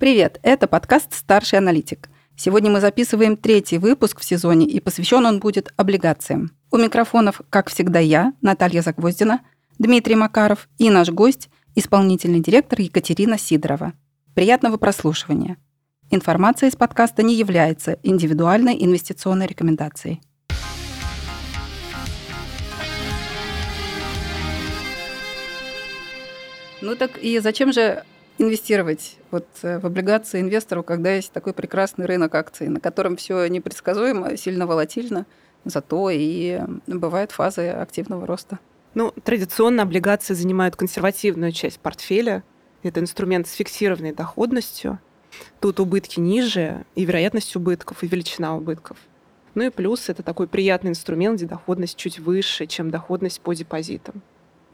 Привет, это подкаст «Старший аналитик». Сегодня мы записываем третий выпуск в сезоне, и посвящен он будет облигациям. У микрофонов, как всегда, я, Наталья Загвоздина, Дмитрий Макаров и наш гость, исполнительный директор Екатерина Сидорова. Приятного прослушивания. Информация из подкаста не является индивидуальной инвестиционной рекомендацией. Ну так и зачем же инвестировать вот э, в облигации инвестору, когда есть такой прекрасный рынок акций, на котором все непредсказуемо, сильно волатильно, зато и бывают фазы активного роста. Ну, традиционно облигации занимают консервативную часть портфеля. Это инструмент с фиксированной доходностью. Тут убытки ниже, и вероятность убытков, и величина убытков. Ну и плюс это такой приятный инструмент, где доходность чуть выше, чем доходность по депозитам.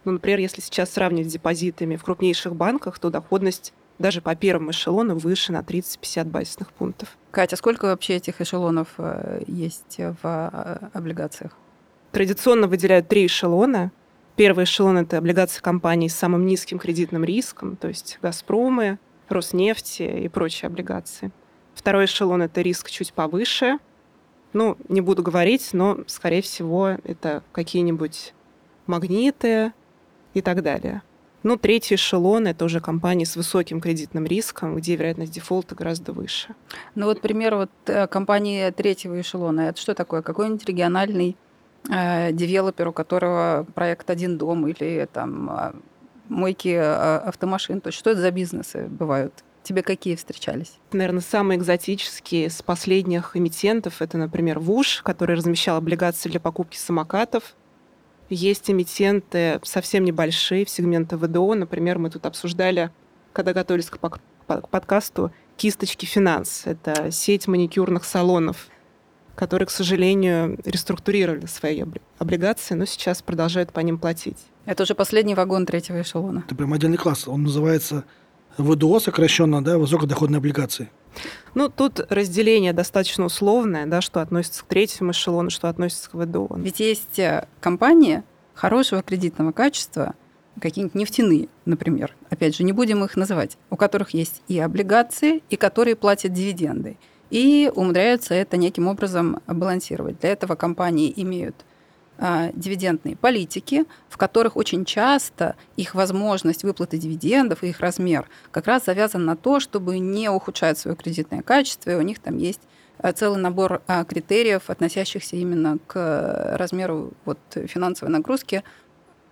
Ну, например, если сейчас сравнивать с депозитами в крупнейших банках, то доходность даже по первому эшелону выше на 30-50 базисных пунктов. Катя, сколько вообще этих эшелонов э, есть в э, облигациях? Традиционно выделяют три эшелона. Первый эшелон – это облигации компаний с самым низким кредитным риском, то есть «Газпромы», «Роснефти» и прочие облигации. Второй эшелон – это риск чуть повыше. Ну, не буду говорить, но, скорее всего, это какие-нибудь магниты, и так далее. Ну, третий эшелон – это уже компании с высоким кредитным риском, где вероятность дефолта гораздо выше. Ну вот пример вот э, компании третьего эшелона. Это что такое? Какой-нибудь региональный э, девелопер, у которого проект «Один дом» или там а, мойки а, автомашин. То есть что это за бизнесы бывают? Тебе какие встречались? Наверное, самые экзотические с последних эмитентов – это, например, ВУШ, который размещал облигации для покупки самокатов – есть эмитенты совсем небольшие в сегменте ВДО. Например, мы тут обсуждали, когда готовились к подкасту, «Кисточки Финанс». Это сеть маникюрных салонов, которые, к сожалению, реструктурировали свои облигации, но сейчас продолжают по ним платить. Это уже последний вагон третьего эшелона. Это прям отдельный класс. Он называется ВДО, сокращенно, да, высокодоходные облигации. Ну, тут разделение достаточно условное, да, что относится к третьему эшелону, что относится к ВДО. Ведь есть э, компании хорошего кредитного качества, какие-нибудь нефтяные, например, опять же, не будем их называть, у которых есть и облигации, и которые платят дивиденды, и умудряются это неким образом балансировать. Для этого компании имеют дивидендные политики, в которых очень часто их возможность выплаты дивидендов и их размер как раз завязан на то, чтобы не ухудшать свое кредитное качество, и у них там есть а, целый набор а, критериев, относящихся именно к размеру вот, финансовой нагрузки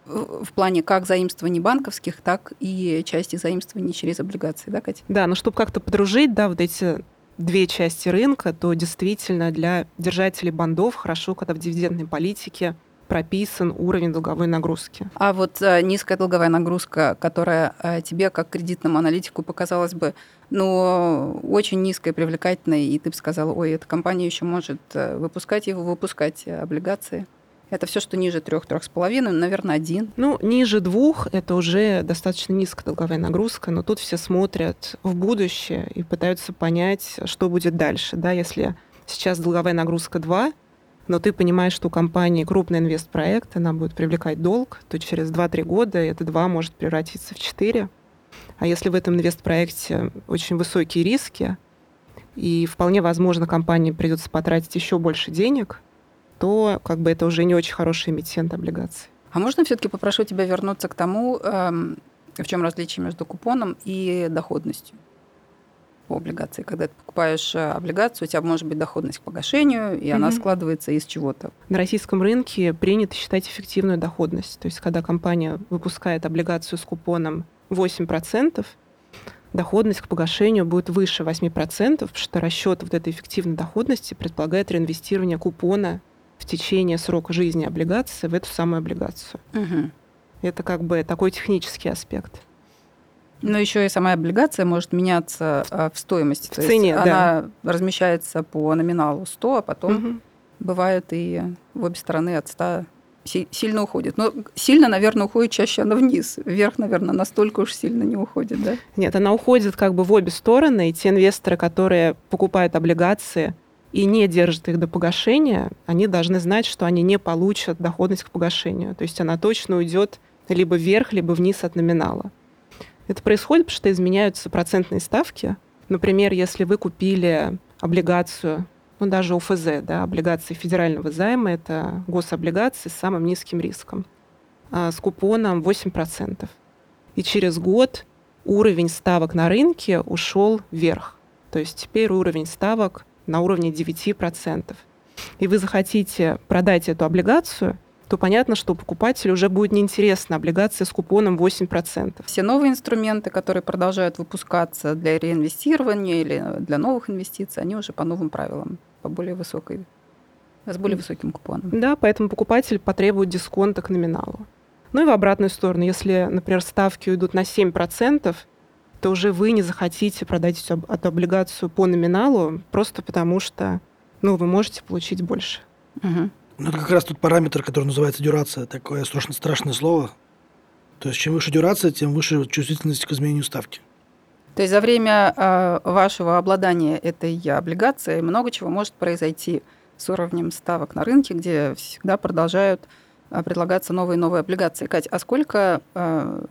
в плане как заимствований банковских, так и части заимствований через облигации, да, Катя? Да, но чтобы как-то подружить, да, вот эти две части рынка, то действительно для держателей бандов хорошо, когда в дивидендной политике прописан уровень долговой нагрузки. А вот э, низкая долговая нагрузка, которая э, тебе как кредитному аналитику показалась бы, ну, очень низкая, привлекательная, и ты бы сказала, ой, эта компания еще может э, выпускать его, выпускать облигации. Это все, что ниже трех, трех с половиной, наверное, один. Ну, ниже двух это уже достаточно низкая долговая нагрузка, но тут все смотрят в будущее и пытаются понять, что будет дальше. Да, если сейчас долговая нагрузка 2, но ты понимаешь, что у компании крупный инвестпроект, она будет привлекать долг, то через 2-3 года это 2 может превратиться в 4. А если в этом инвестпроекте очень высокие риски, и вполне возможно компании придется потратить еще больше денег, то как бы это уже не очень хороший эмитент облигаций. А можно все-таки попрошу тебя вернуться к тому, эм, в чем различие между купоном и доходностью по облигации. Когда ты покупаешь э, облигацию, у тебя может быть доходность к погашению, и mm-hmm. она складывается из чего-то. На российском рынке принято считать эффективную доходность. То есть, когда компания выпускает облигацию с купоном 8%, доходность к погашению будет выше 8%, потому что расчет вот этой эффективной доходности предполагает реинвестирование купона в течение срока жизни облигации в эту самую облигацию. Угу. Это как бы такой технический аспект. Но еще и сама облигация может меняться а, в стоимости. В То цене, есть да. Она размещается по номиналу 100, а потом угу. бывает и в обе стороны от 100 сильно уходит. Но сильно, наверное, уходит чаще она вниз. Вверх, наверное, настолько уж сильно не уходит, да? Нет, она уходит как бы в обе стороны. И те инвесторы, которые покупают облигации, и не держат их до погашения, они должны знать, что они не получат доходность к погашению. То есть она точно уйдет либо вверх, либо вниз от номинала. Это происходит, потому что изменяются процентные ставки, Например, если вы купили облигацию, ну даже ОФЗ, да, облигации федерального займа, это гособлигации с самым низким риском, а, с купоном 8%. И через год уровень ставок на рынке ушел вверх. То есть теперь уровень ставок на уровне 9%. И вы захотите продать эту облигацию, то понятно, что покупателю уже будет неинтересна облигация с купоном 8%. Все новые инструменты, которые продолжают выпускаться для реинвестирования или для новых инвестиций, они уже по новым правилам, по более высокой, с более высоким купоном. Да, поэтому покупатель потребует дисконта к номиналу. Ну и в обратную сторону, если, например, ставки уйдут на 7%, то уже вы не захотите продать эту облигацию по номиналу, просто потому что ну, вы можете получить больше. Угу. Ну, это как раз тот параметр, который называется дюрация, такое страшно, страшное слово. То есть чем выше дюрация, тем выше чувствительность к изменению ставки. То есть за время э, вашего обладания этой облигацией много чего может произойти с уровнем ставок на рынке, где всегда продолжают э, предлагаться новые и новые облигации. Кать, а сколько э,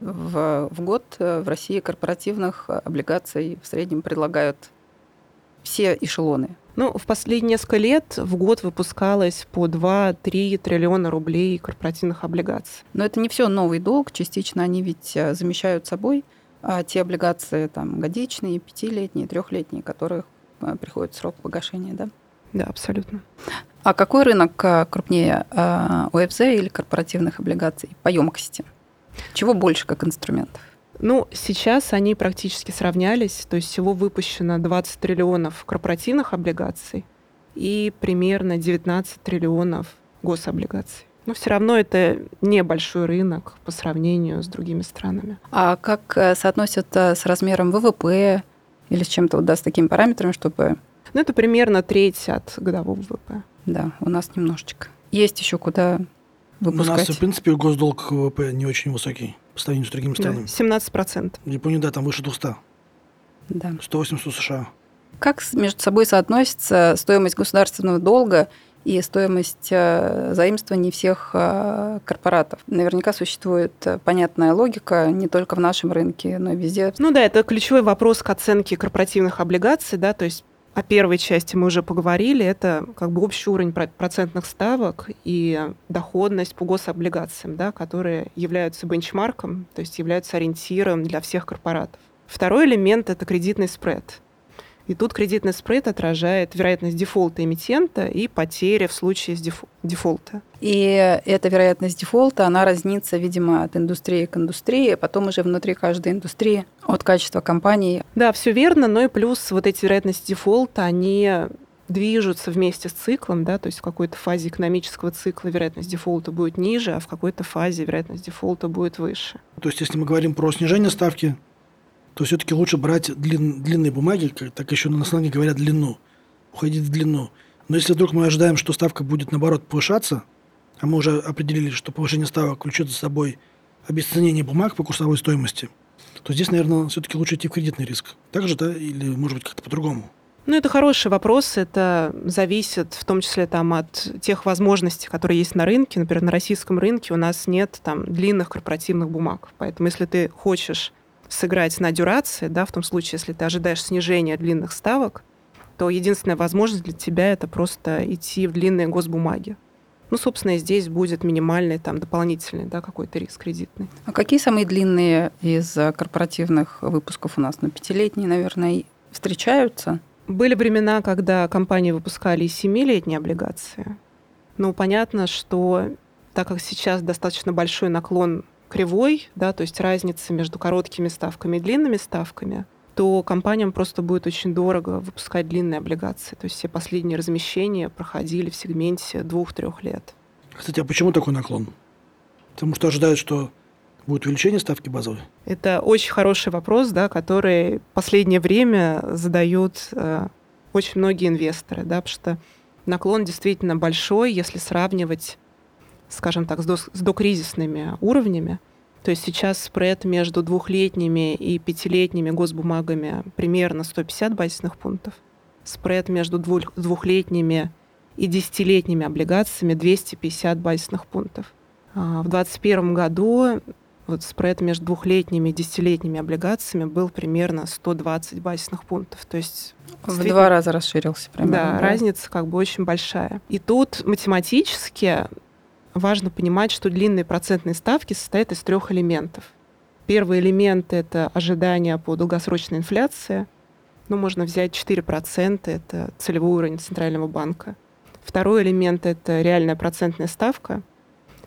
в, в год в России корпоративных облигаций в среднем предлагают все эшелоны? Ну, в последние несколько лет в год выпускалось по 2-3 триллиона рублей корпоративных облигаций. Но это не все новый долг, частично они ведь э, замещают собой а те облигации там годичные, пятилетние, трехлетние, которых э, приходит срок погашения, да? Да, абсолютно. А какой рынок э, крупнее, ОФЗ или корпоративных облигаций по емкости? Чего больше как инструментов? Ну, сейчас они практически сравнялись, то есть всего выпущено 20 триллионов корпоративных облигаций и примерно 19 триллионов гособлигаций. Но все равно это небольшой рынок по сравнению с другими странами. А как э, соотносят с размером ВВП или с чем-то, вот, да, с такими параметрами, чтобы... Ну, это примерно треть от годового ВВП. Да, у нас немножечко. Есть еще куда выпускать. У нас, в принципе, госдолг ВВП не очень высокий по сравнению с другими странами. Да, 17%. В Японии, да, там выше 200. Да. 180 США. Как между собой соотносится стоимость государственного долга и стоимость э, заимствований всех э, корпоратов. Наверняка существует э, понятная логика не только в нашем рынке, но и везде. Ну да, это ключевой вопрос к оценке корпоративных облигаций, да, то есть о первой части мы уже поговорили. Это как бы общий уровень процентных ставок и доходность по гособлигациям, да, которые являются бенчмарком, то есть являются ориентиром для всех корпоратов. Второй элемент – это кредитный спред. И тут кредитный спред отражает вероятность дефолта эмитента и потери в случае дефолта. И эта вероятность дефолта, она разнится, видимо, от индустрии к индустрии, а потом уже внутри каждой индустрии от качества компании. Да, все верно, но и плюс вот эти вероятности дефолта, они движутся вместе с циклом, да, то есть в какой-то фазе экономического цикла вероятность дефолта будет ниже, а в какой-то фазе вероятность дефолта будет выше. То есть если мы говорим про снижение ставки, то все-таки лучше брать длин, длинные бумаги, как, так еще на сленге говорят длину, уходить в длину. Но если вдруг мы ожидаем, что ставка будет, наоборот, повышаться, а мы уже определили, что повышение ставок влечет за собой обесценение бумаг по курсовой стоимости, то здесь, наверное, все-таки лучше идти в кредитный риск. Так же, да, или, может быть, как-то по-другому? Ну, это хороший вопрос. Это зависит в том числе там, от тех возможностей, которые есть на рынке. Например, на российском рынке у нас нет там, длинных корпоративных бумаг. Поэтому если ты хочешь сыграть на дюрации, да, в том случае, если ты ожидаешь снижения длинных ставок, то единственная возможность для тебя это просто идти в длинные госбумаги. Ну, собственно, и здесь будет минимальный там дополнительный, да, какой-то риск кредитный. А какие самые длинные из корпоративных выпусков у нас? Ну, пятилетние, наверное, встречаются? Были времена, когда компании выпускали и семилетние облигации. Но понятно, что так как сейчас достаточно большой наклон кривой, да, то есть разница между короткими ставками и длинными ставками, то компаниям просто будет очень дорого выпускать длинные облигации. То есть все последние размещения проходили в сегменте двух-трех лет. Кстати, а почему такой наклон? Потому что ожидают, что будет увеличение ставки базовой? Это очень хороший вопрос, да, который в последнее время задают э, очень многие инвесторы, да, потому что наклон действительно большой, если сравнивать скажем так, с, до, с докризисными уровнями. То есть сейчас спред между двухлетними и пятилетними госбумагами примерно 150 базисных пунктов. Спред между двух, двухлетними и десятилетними облигациями 250 базисных пунктов. А в 2021 году вот спред между двухлетними и десятилетними облигациями был примерно 120 базисных пунктов. То есть в два раза расширился примерно. Да, да, разница как бы очень большая. И тут математически важно понимать, что длинные процентные ставки состоят из трех элементов. Первый элемент — это ожидания по долгосрочной инфляции. Ну, можно взять 4%, это целевой уровень Центрального банка. Второй элемент — это реальная процентная ставка —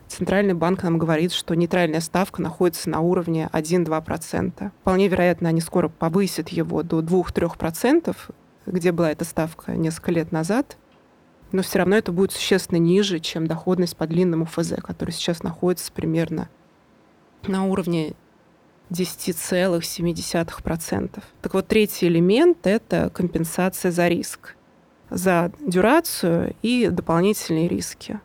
Центральный банк нам говорит, что нейтральная ставка находится на уровне 1-2%. Вполне вероятно, они скоро повысят его до 2-3%, где была эта ставка несколько лет назад. Но все равно это будет существенно ниже, чем доходность по длинному ФЗ, который сейчас находится примерно на уровне 10,7%. Так вот, третий элемент — это компенсация за риск, за дюрацию и дополнительные риски.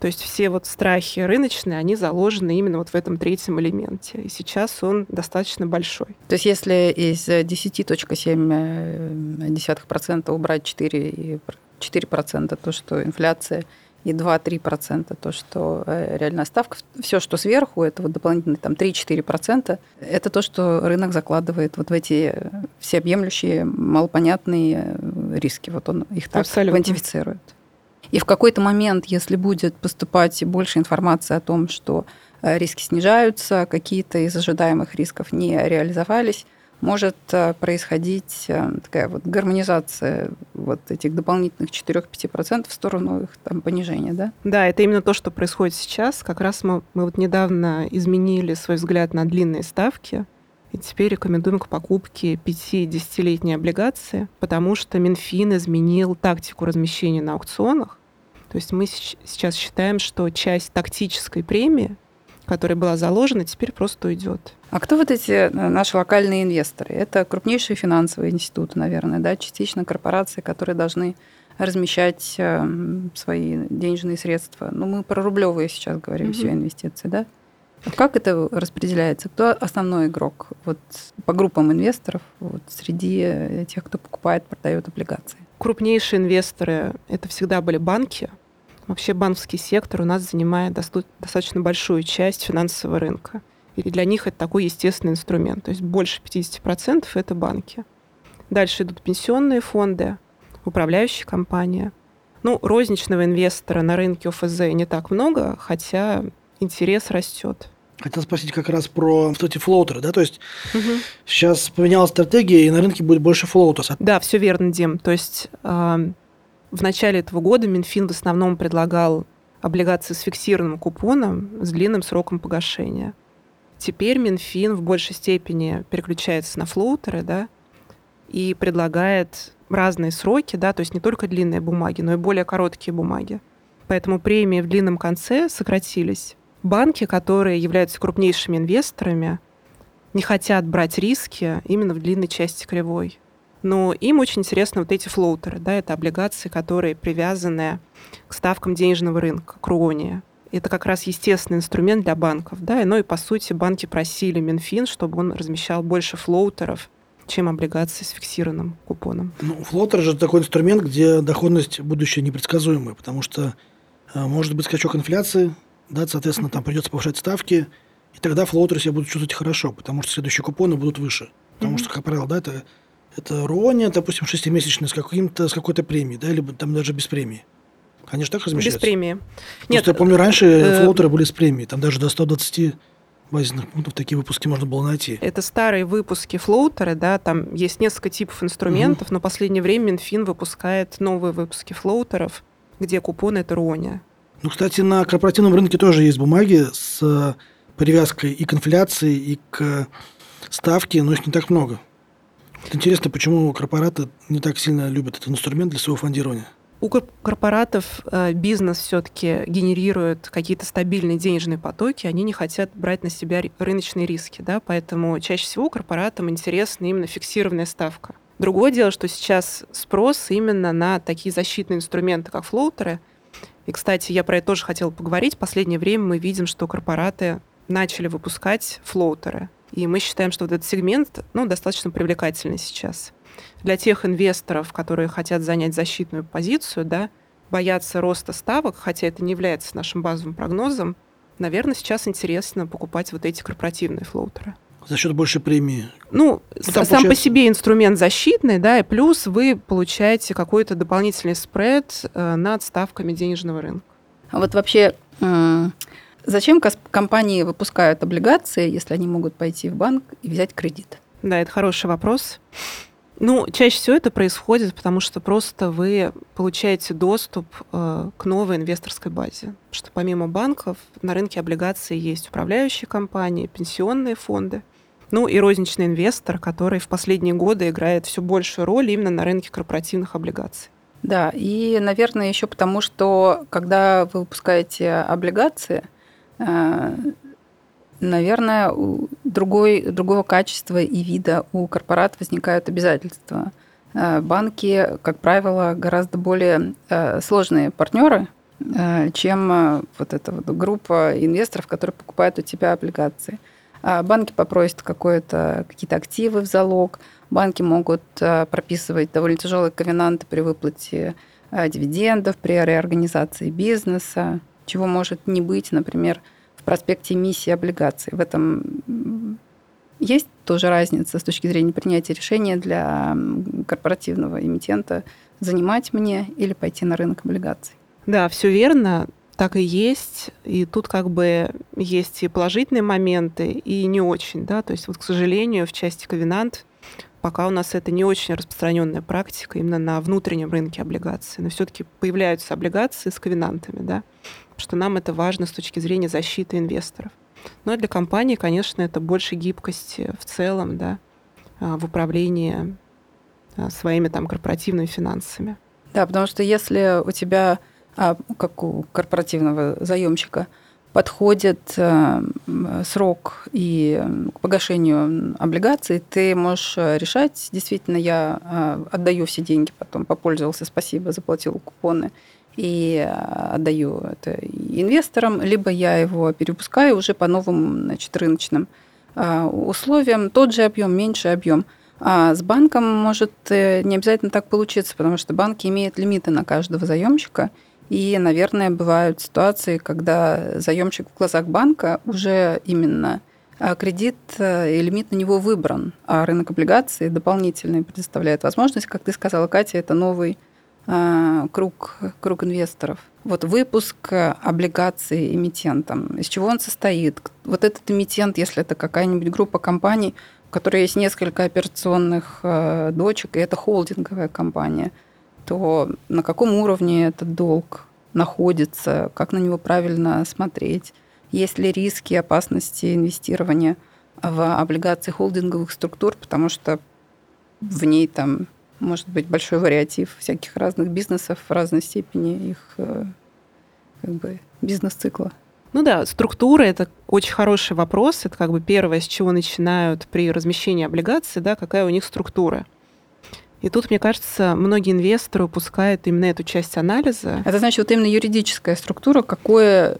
То есть все вот страхи рыночные, они заложены именно вот в этом третьем элементе. И сейчас он достаточно большой. То есть если из 10.7% э, убрать 4, 4% то, что инфляция, и 2-3% то, что э, реальная ставка, все, что сверху, это вот дополнительные там 3-4%, это то, что рынок закладывает вот в эти всеобъемлющие, малопонятные риски. Вот он их так Абсолютно. квантифицирует. И в какой-то момент, если будет поступать больше информации о том, что э, риски снижаются, какие-то из ожидаемых рисков не реализовались, может э, происходить э, такая вот гармонизация вот этих дополнительных 4-5% в сторону их там, понижения, да? Да, это именно то, что происходит сейчас. Как раз мы, мы вот недавно изменили свой взгляд на длинные ставки, и теперь рекомендуем к покупке 5-10-летней облигации, потому что Минфин изменил тактику размещения на аукционах. То есть мы сейчас считаем, что часть тактической премии, которая была заложена, теперь просто уйдет. А кто вот эти э, наши локальные инвесторы? Это крупнейшие финансовые институты, наверное, да, частично корпорации, которые должны размещать э, свои денежные средства. Ну, мы про рублевые сейчас говорим, mm-hmm. все инвестиции, да? Как это распределяется? Кто основной игрок вот, по группам инвесторов вот, среди тех, кто покупает, продает облигации? Крупнейшие инвесторы — это всегда были банки. Вообще банковский сектор у нас занимает достаточно большую часть финансового рынка. И для них это такой естественный инструмент. То есть больше 50% — это банки. Дальше идут пенсионные фонды, управляющие компании. Ну, розничного инвестора на рынке ОФЗ не так много, хотя интерес растет. Хотел спросить как раз про вот эти флоутеры, да, то есть угу. сейчас поменялась стратегия, и на рынке будет больше флоутеров. Да, все верно, Дим. То есть э, в начале этого года Минфин в основном предлагал облигации с фиксированным купоном с длинным сроком погашения. Теперь Минфин в большей степени переключается на флоутеры, да, и предлагает разные сроки, да, то есть не только длинные бумаги, но и более короткие бумаги. Поэтому премии в длинном конце сократились банки, которые являются крупнейшими инвесторами, не хотят брать риски именно в длинной части кривой. Но им очень интересны вот эти флоутеры, да, это облигации, которые привязаны к ставкам денежного рынка, к РУОНе. Это как раз естественный инструмент для банков, да, ну и по сути банки просили Минфин, чтобы он размещал больше флоутеров, чем облигации с фиксированным купоном. Ну, флоутер же такой инструмент, где доходность будущее непредсказуемая, потому что э, может быть скачок инфляции, да, соответственно, там придется повышать ставки, и тогда флоутеры себя будут чувствовать хорошо, потому что следующие купоны будут выше. Потому mm-hmm. что, как правило, да, это, это RUONIA, допустим, шестимесячный с, каким-то, с какой-то премией, да, или там даже без премии. Они же так размещаются? Без премии. Просто Нет, я помню, раньше э, флоутеры были с премией, там даже до 120 базисных пунктов такие выпуски можно было найти. Это старые выпуски флоутеры, да, там есть несколько типов инструментов, угу. но в последнее время Минфин выпускает новые выпуски флоутеров, где купоны это RUONIA. Ну, кстати, на корпоративном рынке тоже есть бумаги с э, привязкой и к инфляции, и к ставке, но их не так много. Интересно, почему корпораты не так сильно любят этот инструмент для своего фондирования? У корпоратов э, бизнес все-таки генерирует какие-то стабильные денежные потоки, они не хотят брать на себя рыночные риски, да, поэтому чаще всего корпоратам интересна именно фиксированная ставка. Другое дело, что сейчас спрос именно на такие защитные инструменты, как флоутеры – и, кстати, я про это тоже хотела поговорить. В последнее время мы видим, что корпораты начали выпускать флоутеры. И мы считаем, что вот этот сегмент ну, достаточно привлекательный сейчас. Для тех инвесторов, которые хотят занять защитную позицию, да, боятся роста ставок, хотя это не является нашим базовым прогнозом, наверное, сейчас интересно покупать вот эти корпоративные флоутеры. За счет большей премии. Ну, сам получается... по себе инструмент защитный, да, и плюс вы получаете какой-то дополнительный спред э, над ставками денежного рынка. А вот вообще, зачем компании выпускают облигации, если они могут пойти в банк и взять кредит? Да, это хороший вопрос. Ну, чаще всего это происходит, потому что просто вы получаете доступ э, к новой инвесторской базе. Что помимо банков на рынке облигаций есть управляющие компании, пенсионные фонды, ну и розничный инвестор, который в последние годы играет все большую роль именно на рынке корпоративных облигаций. Да, и, наверное, еще потому, что когда вы выпускаете облигации, э, наверное, другой, другого качества и вида у корпорат возникают обязательства. Э, банки, как правило, гораздо более э, сложные партнеры, чем вот эта вот группа инвесторов, которые покупают у тебя облигации. Банки попросят какое-то, какие-то активы в залог, банки могут прописывать довольно тяжелые ковенанты при выплате дивидендов, при реорганизации бизнеса, чего может не быть, например, проспекте эмиссии облигаций. В этом есть тоже разница с точки зрения принятия решения для корпоративного эмитента занимать мне или пойти на рынок облигаций. Да, все верно, так и есть. И тут как бы есть и положительные моменты, и не очень, да. То есть вот, к сожалению, в части ковенант пока у нас это не очень распространенная практика именно на внутреннем рынке облигаций. Но все-таки появляются облигации с ковенантами, да что нам это важно с точки зрения защиты инвесторов. Но ну для компании, конечно, это больше гибкости в целом, да, а, в управлении а, своими там корпоративными финансами. Да, потому что если у тебя, а, как у корпоративного заемщика, подходит срок и к погашению облигаций, ты можешь решать, действительно, я отдаю все деньги, потом попользовался, спасибо, заплатил купоны, и э, отдаю это инвесторам, либо я его перепускаю уже по новым значит, рыночным э, условиям, тот же объем, меньший объем. А с банком может э, не обязательно так получиться, потому что банки имеют лимиты на каждого заемщика, и, наверное, бывают ситуации, когда заемщик в глазах банка уже именно кредит и лимит на него выбран, а рынок облигаций дополнительный предоставляет возможность, как ты сказала, Катя, это новый круг, круг инвесторов. Вот выпуск облигаций эмитентом, из чего он состоит. Вот этот эмитент, если это какая-нибудь группа компаний, у которой есть несколько операционных э, дочек, и это холдинговая компания, то на каком уровне этот долг находится, как на него правильно смотреть, есть ли риски и опасности инвестирования в облигации холдинговых структур, потому что в ней там может быть большой вариатив всяких разных бизнесов в разной степени их э, как бы, бизнес-цикла. Ну да, структура – это очень хороший вопрос. Это как бы первое, с чего начинают при размещении облигаций, да, какая у них структура. И тут, мне кажется, многие инвесторы упускают именно эту часть анализа. Это значит, вот именно юридическая структура, какое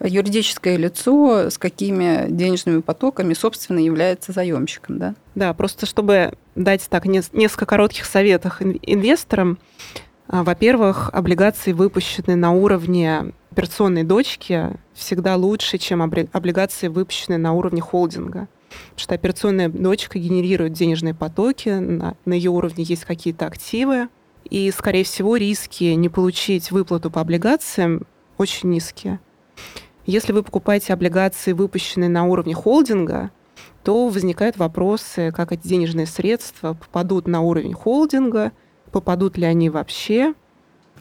юридическое лицо с какими денежными потоками, собственно, является заемщиком, да? Да, просто чтобы дать так несколько коротких советов инвесторам. А, во-первых, облигации, выпущенные на уровне операционной дочки, всегда лучше, чем облигации, выпущенные на уровне холдинга. Потому что операционная дочка генерирует денежные потоки, на, на ее уровне есть какие-то активы, и, скорее всего, риски не получить выплату по облигациям очень низкие. Если вы покупаете облигации, выпущенные на уровне холдинга, то возникают вопросы, как эти денежные средства попадут на уровень холдинга, попадут ли они вообще.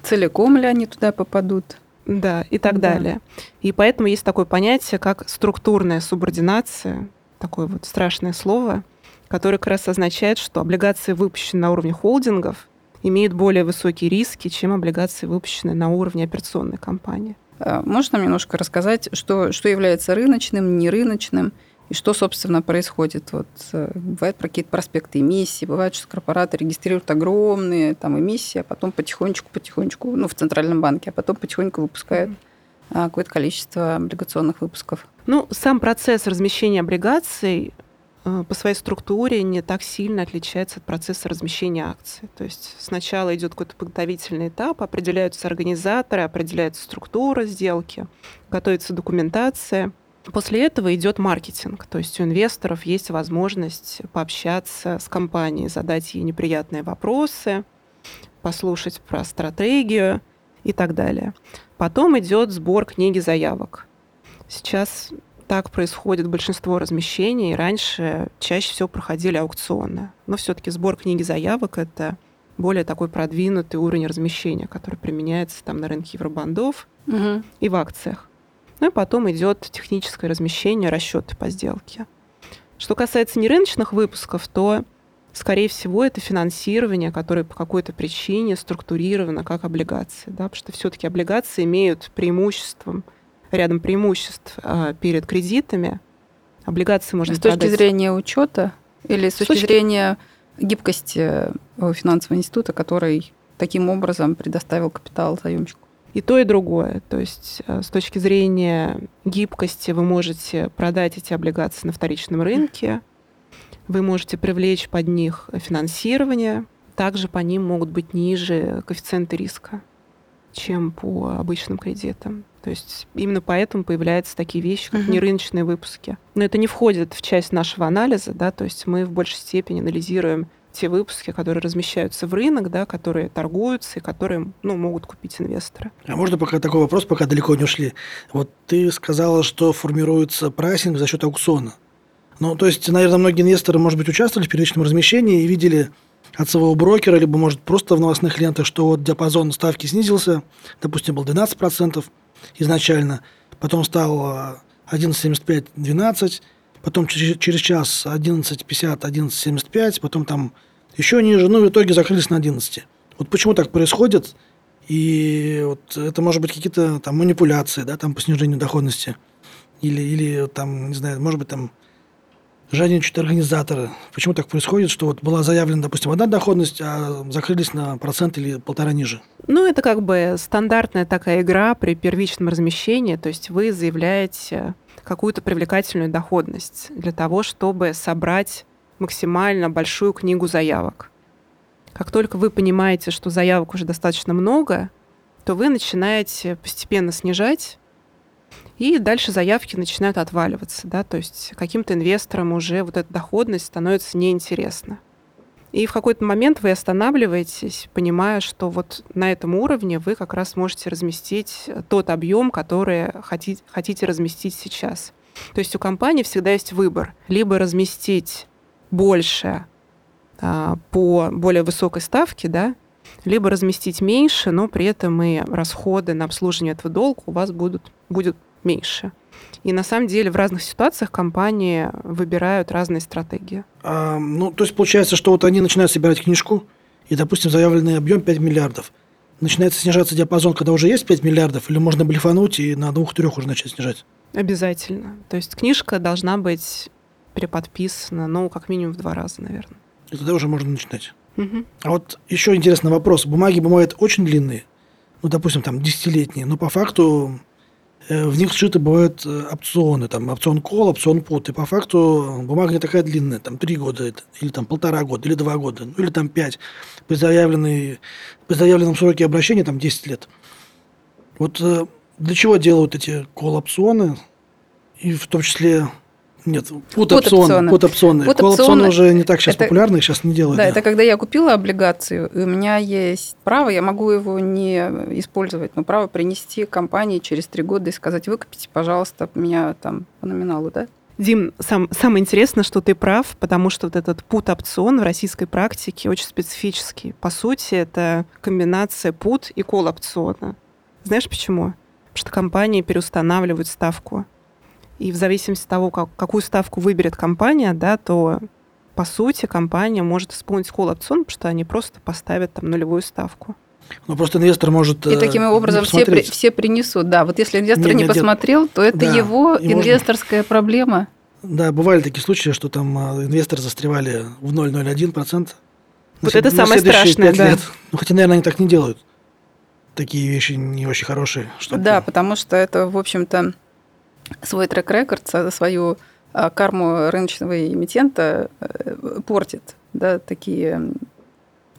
Целиком ли они туда попадут? Да, и так да. далее. И поэтому есть такое понятие, как структурная субординация, такое вот страшное слово, которое как раз означает, что облигации, выпущенные на уровне холдингов, имеют более высокие риски, чем облигации, выпущенные на уровне операционной компании. А, можно нам немножко рассказать, что, что является рыночным, нерыночным, и что, собственно, происходит? Вот, э, бывают какие-то проспекты эмиссии, бывает, что корпораты регистрируют огромные там, эмиссии, а потом потихонечку-потихонечку, ну, в Центральном банке, а потом потихоньку выпускают mm-hmm. какое-то количество облигационных выпусков. Ну, сам процесс размещения облигаций э, по своей структуре не так сильно отличается от процесса размещения акций. То есть сначала идет какой-то подготовительный этап, определяются организаторы, определяется структура сделки, готовится документация. После этого идет маркетинг, то есть у инвесторов есть возможность пообщаться с компанией, задать ей неприятные вопросы, послушать про стратегию и так далее. Потом идет сбор книги заявок. Сейчас так происходит большинство размещений. Раньше чаще всего проходили аукционы. Но все-таки сбор книги заявок — это более такой продвинутый уровень размещения, который применяется там на рынке евробандов угу. и в акциях. Ну и потом идет техническое размещение, расчеты по сделке. Что касается нерыночных выпусков, то, скорее всего, это финансирование, которое по какой-то причине структурировано как облигации, да, потому что все-таки облигации имеют преимуществом рядом преимуществ а, перед кредитами. Облигации можно С точки продать. зрения учета или с, с точки, точки зрения гибкости э, финансового института, который таким образом предоставил капитал заемщику? И то, и другое. То есть э, с точки зрения гибкости вы можете продать эти облигации на вторичном рынке, вы можете привлечь под них финансирование, также по ним могут быть ниже коэффициенты риска, чем по обычным кредитам. То есть именно поэтому появляются такие вещи, как uh-huh. нерыночные выпуски. Но это не входит в часть нашего анализа, да, то есть мы в большей степени анализируем те выпуски, которые размещаются в рынок, да, которые торгуются и которые ну, могут купить инвесторы. А можно пока такой вопрос, пока далеко не ушли? Вот ты сказала, что формируется прайсинг за счет аукциона. Ну, то есть, наверное, многие инвесторы, может быть, участвовали в первичном размещении и видели от своего брокера, либо, может, просто в новостных лентах, что вот диапазон ставки снизился, допустим, был 12%, изначально, потом стал 11.75, 12, потом через, через час 11.50, 11.75, потом там еще ниже, ну, в итоге закрылись на 11. Вот почему так происходит? И вот это может быть какие-то там манипуляции, да, там по снижению доходности. Или, или там, не знаю, может быть, там жадничают организаторы. Почему так происходит, что вот была заявлена, допустим, одна доходность, а закрылись на процент или полтора ниже? Ну, это как бы стандартная такая игра при первичном размещении, то есть вы заявляете какую-то привлекательную доходность для того, чтобы собрать максимально большую книгу заявок. Как только вы понимаете, что заявок уже достаточно много, то вы начинаете постепенно снижать и дальше заявки начинают отваливаться, да, то есть каким-то инвесторам уже вот эта доходность становится неинтересна. И в какой-то момент вы останавливаетесь, понимая, что вот на этом уровне вы как раз можете разместить тот объем, который хотите, хотите разместить сейчас. То есть у компании всегда есть выбор. Либо разместить больше а, по более высокой ставке, да, либо разместить меньше, но при этом и расходы на обслуживание этого долга у вас будут, будут меньше. И на самом деле в разных ситуациях компании выбирают разные стратегии. А, ну, то есть получается, что вот они начинают собирать книжку, и, допустим, заявленный объем 5 миллиардов. Начинается снижаться диапазон, когда уже есть 5 миллиардов, или можно блефануть и на двух-трех уже начать снижать? Обязательно. То есть книжка должна быть переподписана, ну, как минимум в два раза, наверное. И тогда уже можно начинать. Угу. А вот еще интересный вопрос. Бумаги бывают очень длинные, ну, допустим, там, десятилетние, но по факту в них сшиты бывают э, опционы, там опцион кол, опцион пут, и по факту бумага не такая длинная, там три года или там полтора года, или два года, ну, или там пять, при, заявленной, при заявленном сроке обращения там 10 лет. Вот э, для чего делают эти кол-опционы, и в том числе нет, пут-опционы. Пут-опционы. Колл-опционы уже не так сейчас это, популярны, их сейчас не делают. Да, да, это когда я купила облигацию, и у меня есть право, я могу его не использовать, но право принести компании через три года и сказать, выкупите, пожалуйста, меня там по номиналу, да? Дим, сам, самое интересное, что ты прав, потому что вот этот пут-опцион в российской практике очень специфический. По сути, это комбинация пут и кол-опциона. Знаешь почему? Потому что компании переустанавливают ставку и в зависимости от того, как, какую ставку выберет компания, да, то по сути компания может исполнить колл-опцион, потому что они просто поставят там нулевую ставку. Ну, просто инвестор может... И таким образом все, при, все принесут. Да, вот если инвестор нет, не нет, посмотрел, нет. то это да, его инвесторская можно... проблема. Да, бывали такие случаи, что там а, инвесторы застревали в 0,01%. Вот это самое страшное, да. Лет. Ну, хотя, наверное, они так не делают. Такие вещи не очень хорошие. Чтобы... Да, потому что это, в общем-то, свой трек-рекорд, свою а карму рыночного эмитента э, портит, да, такие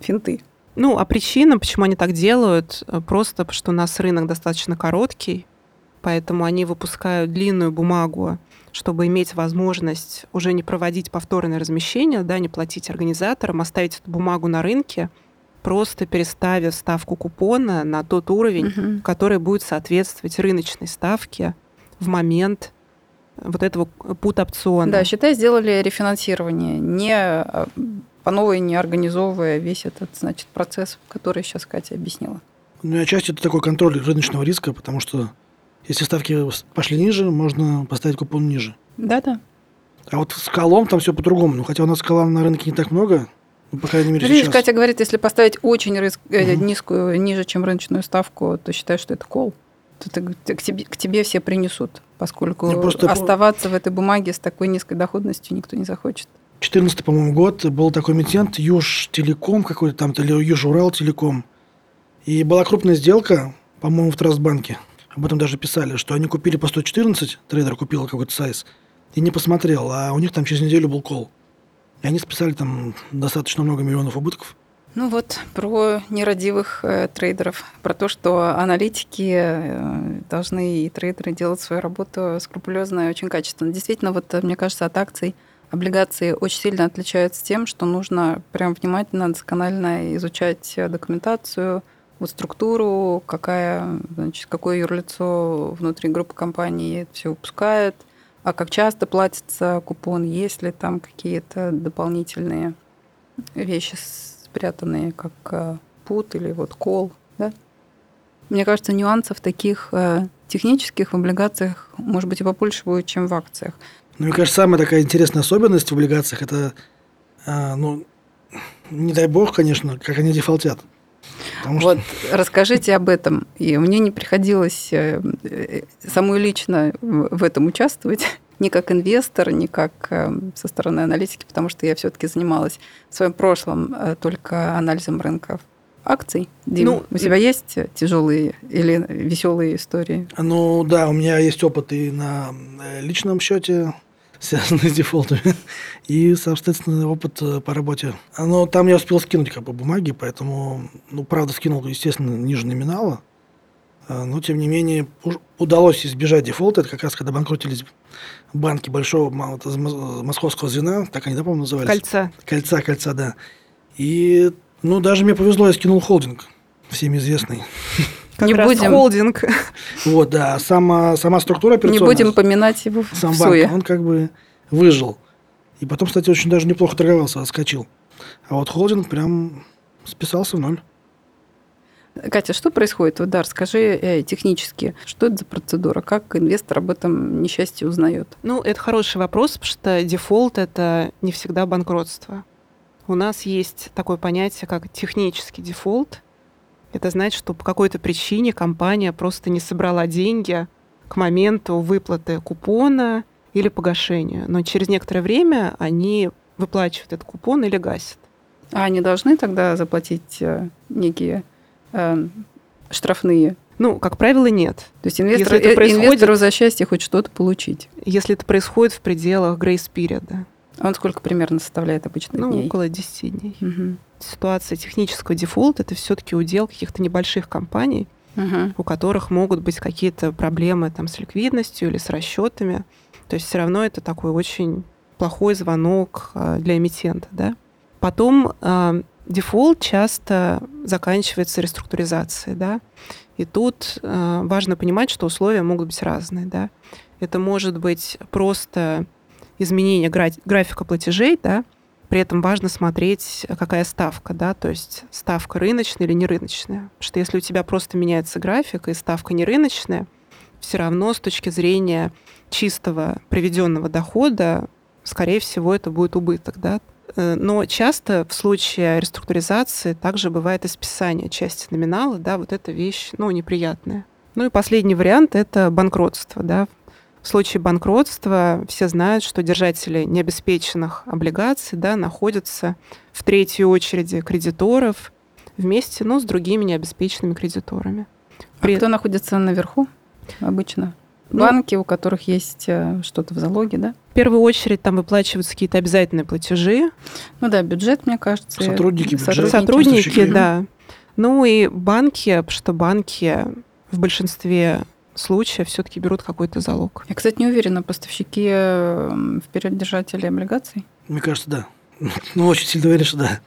финты. Ну, а причина, почему они так делают, э, просто потому что у нас рынок достаточно короткий, поэтому они выпускают длинную бумагу, чтобы иметь возможность уже не проводить повторное размещение, да, не платить организаторам, оставить эту бумагу на рынке, просто переставив ставку купона на тот уровень, угу. который будет соответствовать рыночной ставке в момент вот этого пут опциона. Да, считай, сделали рефинансирование, не а, по новой, не организовывая весь этот, значит, процесс, который сейчас Катя объяснила. Ну и отчасти это такой контроль рыночного риска, потому что если ставки пошли ниже, можно поставить купон ниже. Да-да. А вот с колом там все по-другому. Ну, хотя у нас кола на рынке не так много, ну, по крайней мере, Видишь, сейчас. Катя говорит, если поставить очень риск, угу. низкую, ниже, чем рыночную ставку, то считаешь, что это кол. К, тебе, к тебе все принесут, поскольку просто... оставаться в этой бумаге с такой низкой доходностью никто не захочет. 14 по-моему, год был такой эмитент Юж Телеком какой-то там, или Юж Урал Телеком. И была крупная сделка, по-моему, в Трастбанке. Об этом даже писали, что они купили по 114, трейдер купил какой-то сайз, и не посмотрел, а у них там через неделю был кол. И они списали там достаточно много миллионов убытков. Ну вот про нерадивых э, трейдеров, про то, что аналитики э, должны и трейдеры делать свою работу скрупулезно и очень качественно. Действительно, вот э, мне кажется, от акций облигации очень сильно отличаются тем, что нужно прям внимательно, досконально изучать документацию, вот структуру, какая, значит, какое юрлицо внутри группы компаний это все выпускает, а как часто платится купон, есть ли там какие-то дополнительные вещи спрятанные, как э, пут или вот кол, да? Мне кажется, нюансов таких э, технических в облигациях, может быть, и побольше будет, чем в акциях. Ну, мне кажется, самая такая интересная особенность в облигациях – это, э, ну, не дай бог, конечно, как они дефолтят. Потому вот что... расскажите об этом. И мне не приходилось самой лично в этом участвовать, не как инвестор, не как э, со стороны аналитики, потому что я все-таки занималась в своем прошлом только анализом рынков акций. Дим, ну, у тебя есть тяжелые или веселые истории? Ну да, у меня есть опыт и на личном счете связанные с дефолтами, и, соответственно, опыт э, по работе. Но там я успел скинуть как бы бумаги, поэтому, ну, правда, скинул, естественно, ниже номинала, но, тем не менее, удалось избежать дефолта. Это как раз когда банкротились банки большого московского звена, так они, да, по-моему, назывались? Кольца. Кольца, кольца, да. И, ну, даже мне повезло, я скинул холдинг, всем известный. Как не будем. холдинг. Вот, да. Сама, сама структура операционная. Не будем поминать его в Сам банк, он как бы выжил. И потом, кстати, очень даже неплохо торговался, отскочил. А вот холдинг прям списался в ноль. Катя, что происходит? Вот, да, расскажи э, технически, что это за процедура? Как инвестор об этом несчастье узнает? Ну, это хороший вопрос, потому что дефолт – это не всегда банкротство. У нас есть такое понятие, как технический дефолт – это значит, что по какой-то причине компания просто не собрала деньги к моменту выплаты купона или погашения. Но через некоторое время они выплачивают этот купон или гасят. А они должны тогда заплатить э, некие э, штрафные? Ну, как правило, нет. То есть инвестор, если это э, происходит, инвестору за счастье хоть что-то получить? Если это происходит в пределах грейс периода. А он сколько примерно составляет обычно ну, дней? около 10 дней. Угу. Ситуация технического дефолта – это все-таки удел каких-то небольших компаний, угу. у которых могут быть какие-то проблемы там, с ликвидностью или с расчетами. То есть все равно это такой очень плохой звонок а, для эмитента. Да? Потом э, дефолт часто заканчивается реструктуризацией. Да? И тут э, важно понимать, что условия могут быть разные. Да? Это может быть просто изменение графика платежей, да, при этом важно смотреть, какая ставка, да, то есть ставка рыночная или не рыночная. Потому что если у тебя просто меняется график и ставка не рыночная, все равно с точки зрения чистого приведенного дохода, скорее всего, это будет убыток, да. Э, но часто в случае реструктуризации также бывает и списание части номинала, да, вот эта вещь, ну, неприятная. Ну и последний вариант – это банкротство, да, в случае банкротства все знают, что держатели необеспеченных облигаций да, находятся в третьей очереди кредиторов вместе ну, с другими необеспеченными кредиторами. А При... А кто находится наверху обычно? Ну, Банки, у которых есть э, что-то в залоге, да? В первую очередь там выплачиваются какие-то обязательные платежи. Ну да, бюджет, мне кажется. Сотрудники, бюджет. Сотрудники, да. Ну и банки, что банки в большинстве случаев все-таки берут какой-то залог. Я, кстати, не уверена, поставщики вперед-держатели облигаций? Мне кажется, да. Ну, очень сильно уверен, что да.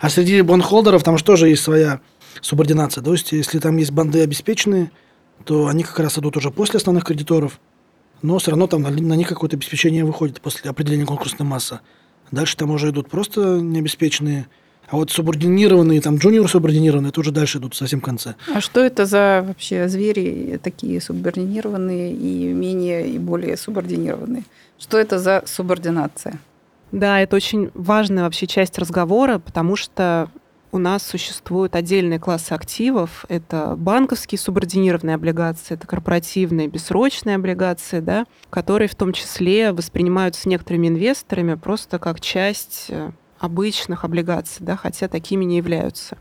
А среди бонхолдеров там же тоже есть своя субординация. То есть, если там есть банды обеспеченные, то они как раз идут уже после основных кредиторов, но все равно там на, на них какое-то обеспечение выходит после определения конкурсной массы. Дальше там уже идут просто необеспеченные, а вот субординированные, там джуниор субординированные, это уже дальше идут совсем в конце. А что это за вообще звери такие субординированные и менее и более субординированные? Что это за субординация? Да, это очень важная вообще часть разговора, потому что у нас существуют отдельные классы активов. Это банковские субординированные облигации, это корпоративные бессрочные облигации, да, которые в том числе воспринимаются некоторыми инвесторами просто как часть э, обычных облигаций, да, хотя такими не являются.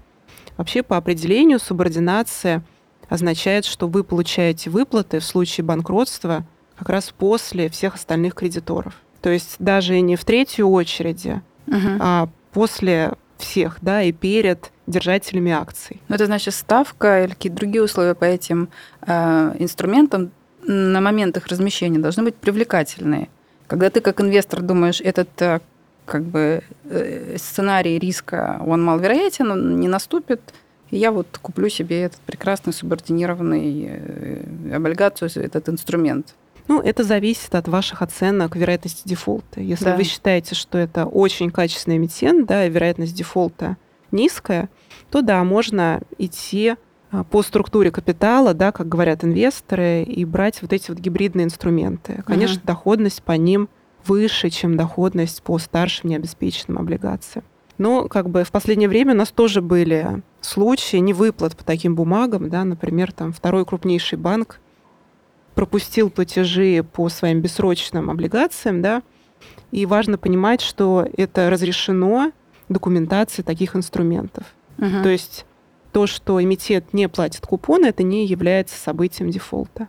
Вообще, по определению, субординация означает, что вы получаете выплаты в случае банкротства как раз после всех остальных кредиторов. То есть даже не в третью очередь, uh-huh. а после всех, да, и перед держателями акций. Ну, это значит ставка или какие-то другие условия по этим э, инструментам на момент их размещения должны быть привлекательные. Когда ты как инвестор думаешь, этот э, как бы э, сценарий риска, он маловероятен, он не наступит, и я вот куплю себе этот прекрасный субординированный э, облигацию, этот инструмент. Ну, это зависит от ваших оценок вероятности дефолта. Если да. вы считаете, что это очень качественный эмитент, да, и вероятность дефолта низкая, то да, можно идти а, по структуре капитала, да, как говорят инвесторы, и брать вот эти вот гибридные инструменты. Конечно, uh доходность по ним выше, чем доходность по старшим необеспеченным облигациям. Но как бы в последнее время у нас тоже были случаи невыплат по таким бумагам, да, например, там второй крупнейший банк пропустил платежи по своим бессрочным облигациям, да, и важно понимать, что это разрешено документацией таких инструментов. Uh-huh. То есть то, что эмитент не платит купоны, это не является событием дефолта.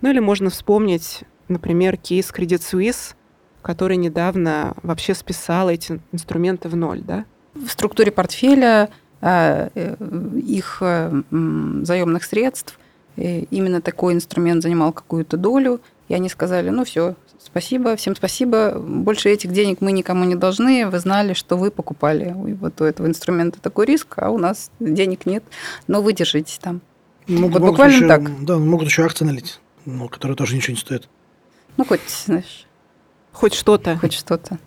Ну или можно вспомнить, например, кейс Credit Suisse, который недавно вообще списал эти инструменты в ноль, да? В структуре портфеля а, э, их э, заемных средств и именно такой инструмент занимал какую-то долю, и они сказали, ну все, спасибо, всем спасибо, больше этих денег мы никому не должны, вы знали, что вы покупали вот у этого инструмента такой риск, а у нас денег нет, но вы держитесь там. Ну, вот буквально еще, так. Да, могут еще акции налить, но которые тоже ничего не стоят. Ну, хоть, знаешь... Хоть что-то. Хоть что-то.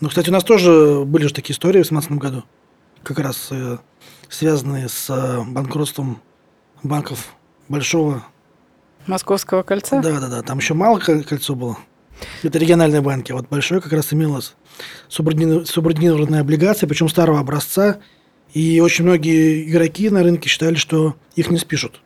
Ну, кстати, у нас тоже были же такие истории в 2017 году, как раз э, связанные с э, банкротством банков большого... Московского кольца? Да, да, да. Там еще мало кольцо было. Это региональные банки. Вот большое как раз имелось субординированная облигация, причем старого образца. И очень многие игроки на рынке считали, что их не спишут.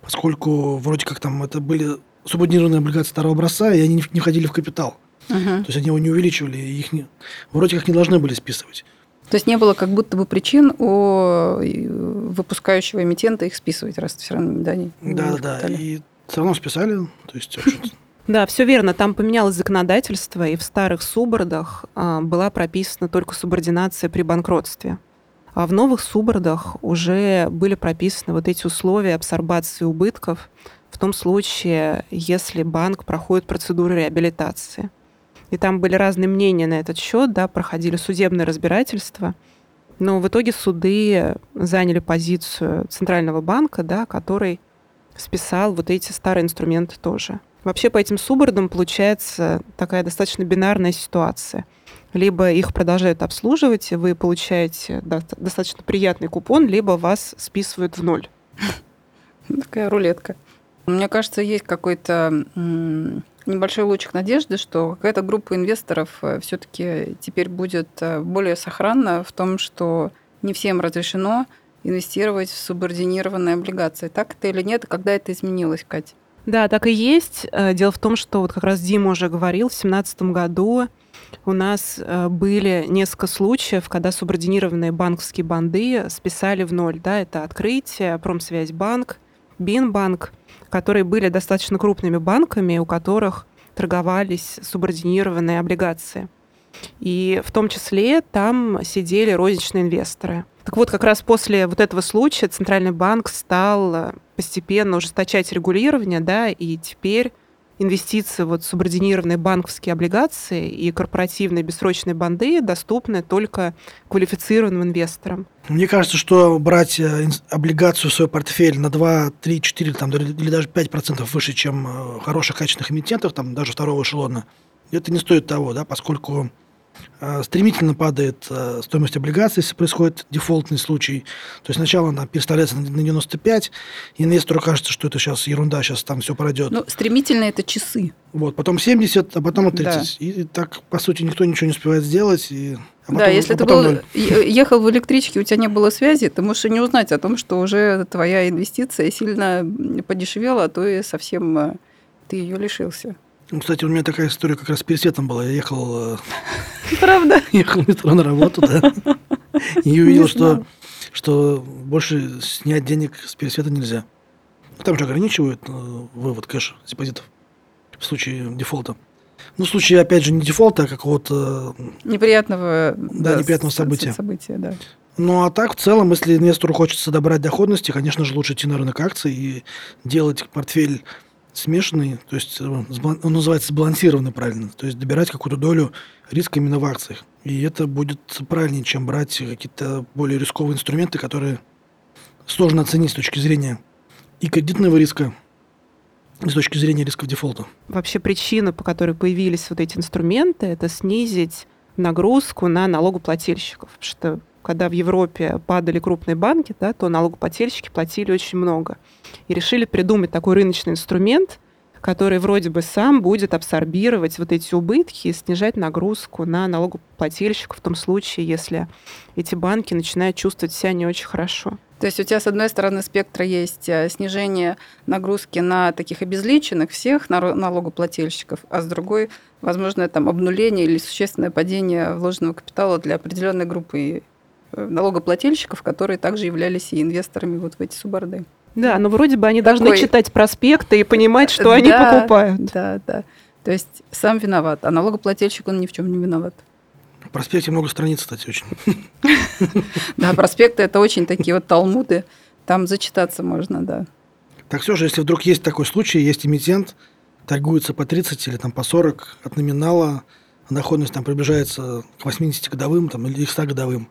Поскольку вроде как там это были субординированные облигации старого образца, и они не входили в капитал. Угу. То есть они его не увеличивали, их не, вроде как не должны были списывать. То есть не было как будто бы причин у выпускающего эмитента их списывать, раз все равно да, не Да, да, да. И все равно списали. То есть, да, все верно. Там поменялось законодательство, и в старых субордах а, была прописана только субординация при банкротстве. А в новых субордах уже были прописаны вот эти условия абсорбации убытков в том случае, если банк проходит процедуру реабилитации и там были разные мнения на этот счет, да, проходили судебные разбирательства. Но в итоге суды заняли позицию Центрального банка, да, который списал вот эти старые инструменты тоже. Вообще по этим субордам получается такая достаточно бинарная ситуация. Либо их продолжают обслуживать, и вы получаете достаточно приятный купон, либо вас списывают в ноль. Такая рулетка. Мне кажется, есть какой-то небольшой лучик надежды, что какая-то группа инвесторов э, все-таки теперь будет э, более сохранна в том, что не всем разрешено инвестировать в субординированные облигации. Так это или нет? Когда это изменилось, Катя? Да, так и есть. Э, дело в том, что вот как раз Дима уже говорил, в 2017 году у нас были несколько случаев, когда субординированные банковские банды списали в ноль. Да, это открытие, Промсвязьбанк, Бинбанк, которые были достаточно крупными банками, у которых торговались субординированные облигации. И в том числе там сидели розничные инвесторы. Так вот, как раз после вот этого случая Центральный банк стал постепенно ужесточать регулирование, да, и теперь инвестиции вот субординированные банковские облигации и корпоративные бессрочные банды доступны только квалифицированным инвесторам. Мне кажется, что брать э, облигацию в свой портфель на 2, 3, 4 там, или даже 5% выше, чем э, хороших качественных эмитентов, там, даже второго эшелона, это не стоит того, да, поскольку стремительно падает э, стоимость облигаций, если происходит дефолтный случай. То есть сначала она переставляется на 95, и инвестору кажется, что это сейчас ерунда, сейчас там все пройдет. Ну, стремительно это часы. Вот, потом 70, а потом 30. Да. И так, по сути, никто ничего не успевает сделать. И, а потом, да, если а ты был, ехал в электричке, у тебя не было связи, ты можешь и не узнать о том, что уже твоя инвестиция сильно подешевела, а то и совсем э, ты ее лишился. Ну, кстати, у меня такая история как раз перед светом была. Я ехал... Э, Правда? Ехал в метро на работу, да. И увидел, что, что больше снять денег с пересвета нельзя. Там же ограничивают э, вывод кэша, депозитов в случае дефолта. Ну, в случае, опять же, не дефолта, а какого-то... Неприятного, да, да неприятного события. события да. Ну, а так, в целом, если инвестору хочется добрать доходности, конечно же, лучше идти на рынок акций и делать портфель смешанный, то есть э, он называется сбалансированный правильно, то есть добирать какую-то долю риска именно в акциях. И это будет правильнее, чем брать какие-то более рисковые инструменты, которые сложно оценить с точки зрения и кредитного риска, с точки зрения рисков дефолта. Вообще причина, по которой появились вот эти инструменты, это снизить нагрузку на налогоплательщиков. Потому что когда в Европе падали крупные банки, да, то налогоплательщики платили очень много. И решили придумать такой рыночный инструмент, который вроде бы сам будет абсорбировать вот эти убытки и снижать нагрузку на налогоплательщиков в том случае, если эти банки начинают чувствовать себя не очень хорошо. То есть у тебя, с одной стороны, спектра есть э, снижение нагрузки на таких обезличенных всех налогоплательщиков, а с другой, возможно, там обнуление или существенное падение вложенного капитала для определенной группы налогоплательщиков, которые также являлись и инвесторами вот в эти суборды. Да, но вроде бы они Такой... должны читать проспекты и понимать, что они покупают. Да, да. То есть сам виноват, а налогоплательщик он ни в чем не виноват. В проспекте много страниц, кстати, очень. Да, проспекты это очень такие вот талмуды, там зачитаться можно, да. Так все же, если вдруг есть такой случай, есть эмитент, торгуется по 30 или там по 40 от номинала, доходность там приближается к 80 годовым там, или к 100 годовым,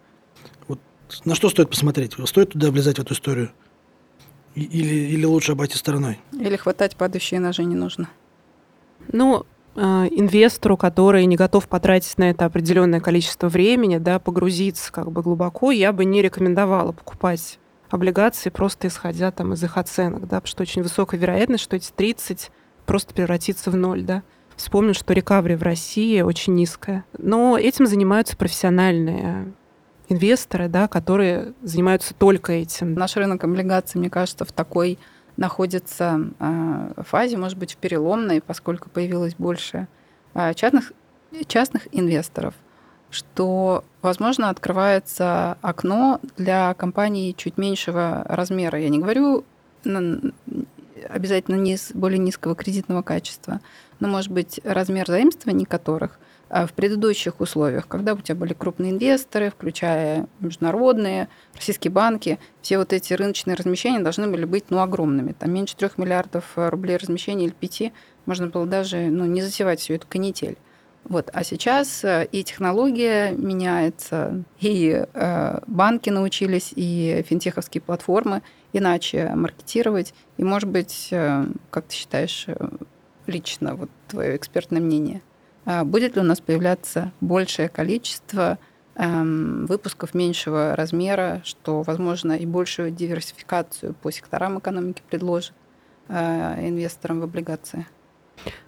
на что стоит посмотреть? Стоит туда влезать в эту историю? Или, или лучше обойти стороной? Или хватать падающие ножи не нужно? Ну, э, инвестору, который не готов потратить на это определенное количество времени, да, погрузиться как бы глубоко, я бы не рекомендовала покупать облигации просто исходя там из их оценок, да, потому что очень высокая вероятность, что эти 30 просто превратится в ноль, да. Вспомню, что рекавери в России очень низкая. Но этим занимаются профессиональные инвесторы, да, которые занимаются только этим. Наш рынок облигаций, мне кажется, в такой находится э, фазе, может быть, в переломной, поскольку появилось больше э, частных, частных инвесторов, что, возможно, открывается окно для компаний чуть меньшего размера. Я не говорю обязательно низ, более низкого кредитного качества, но, может быть, размер заимствований которых в предыдущих условиях, когда у тебя были крупные инвесторы, включая международные, российские банки, все вот эти рыночные размещения должны были быть ну, огромными. Там меньше трех миллиардов э, рублей размещения или пяти можно было даже ну, не засевать всю эту канитель. Вот. А сейчас э, и технология меняется, и э, банки научились, и финтеховские платформы иначе маркетировать. И, может быть, э, как ты считаешь, э, лично вот твое экспертное мнение – будет ли у нас появляться большее количество эм, выпусков меньшего размера, что, возможно, и большую диверсификацию по секторам экономики предложит э, инвесторам в облигации?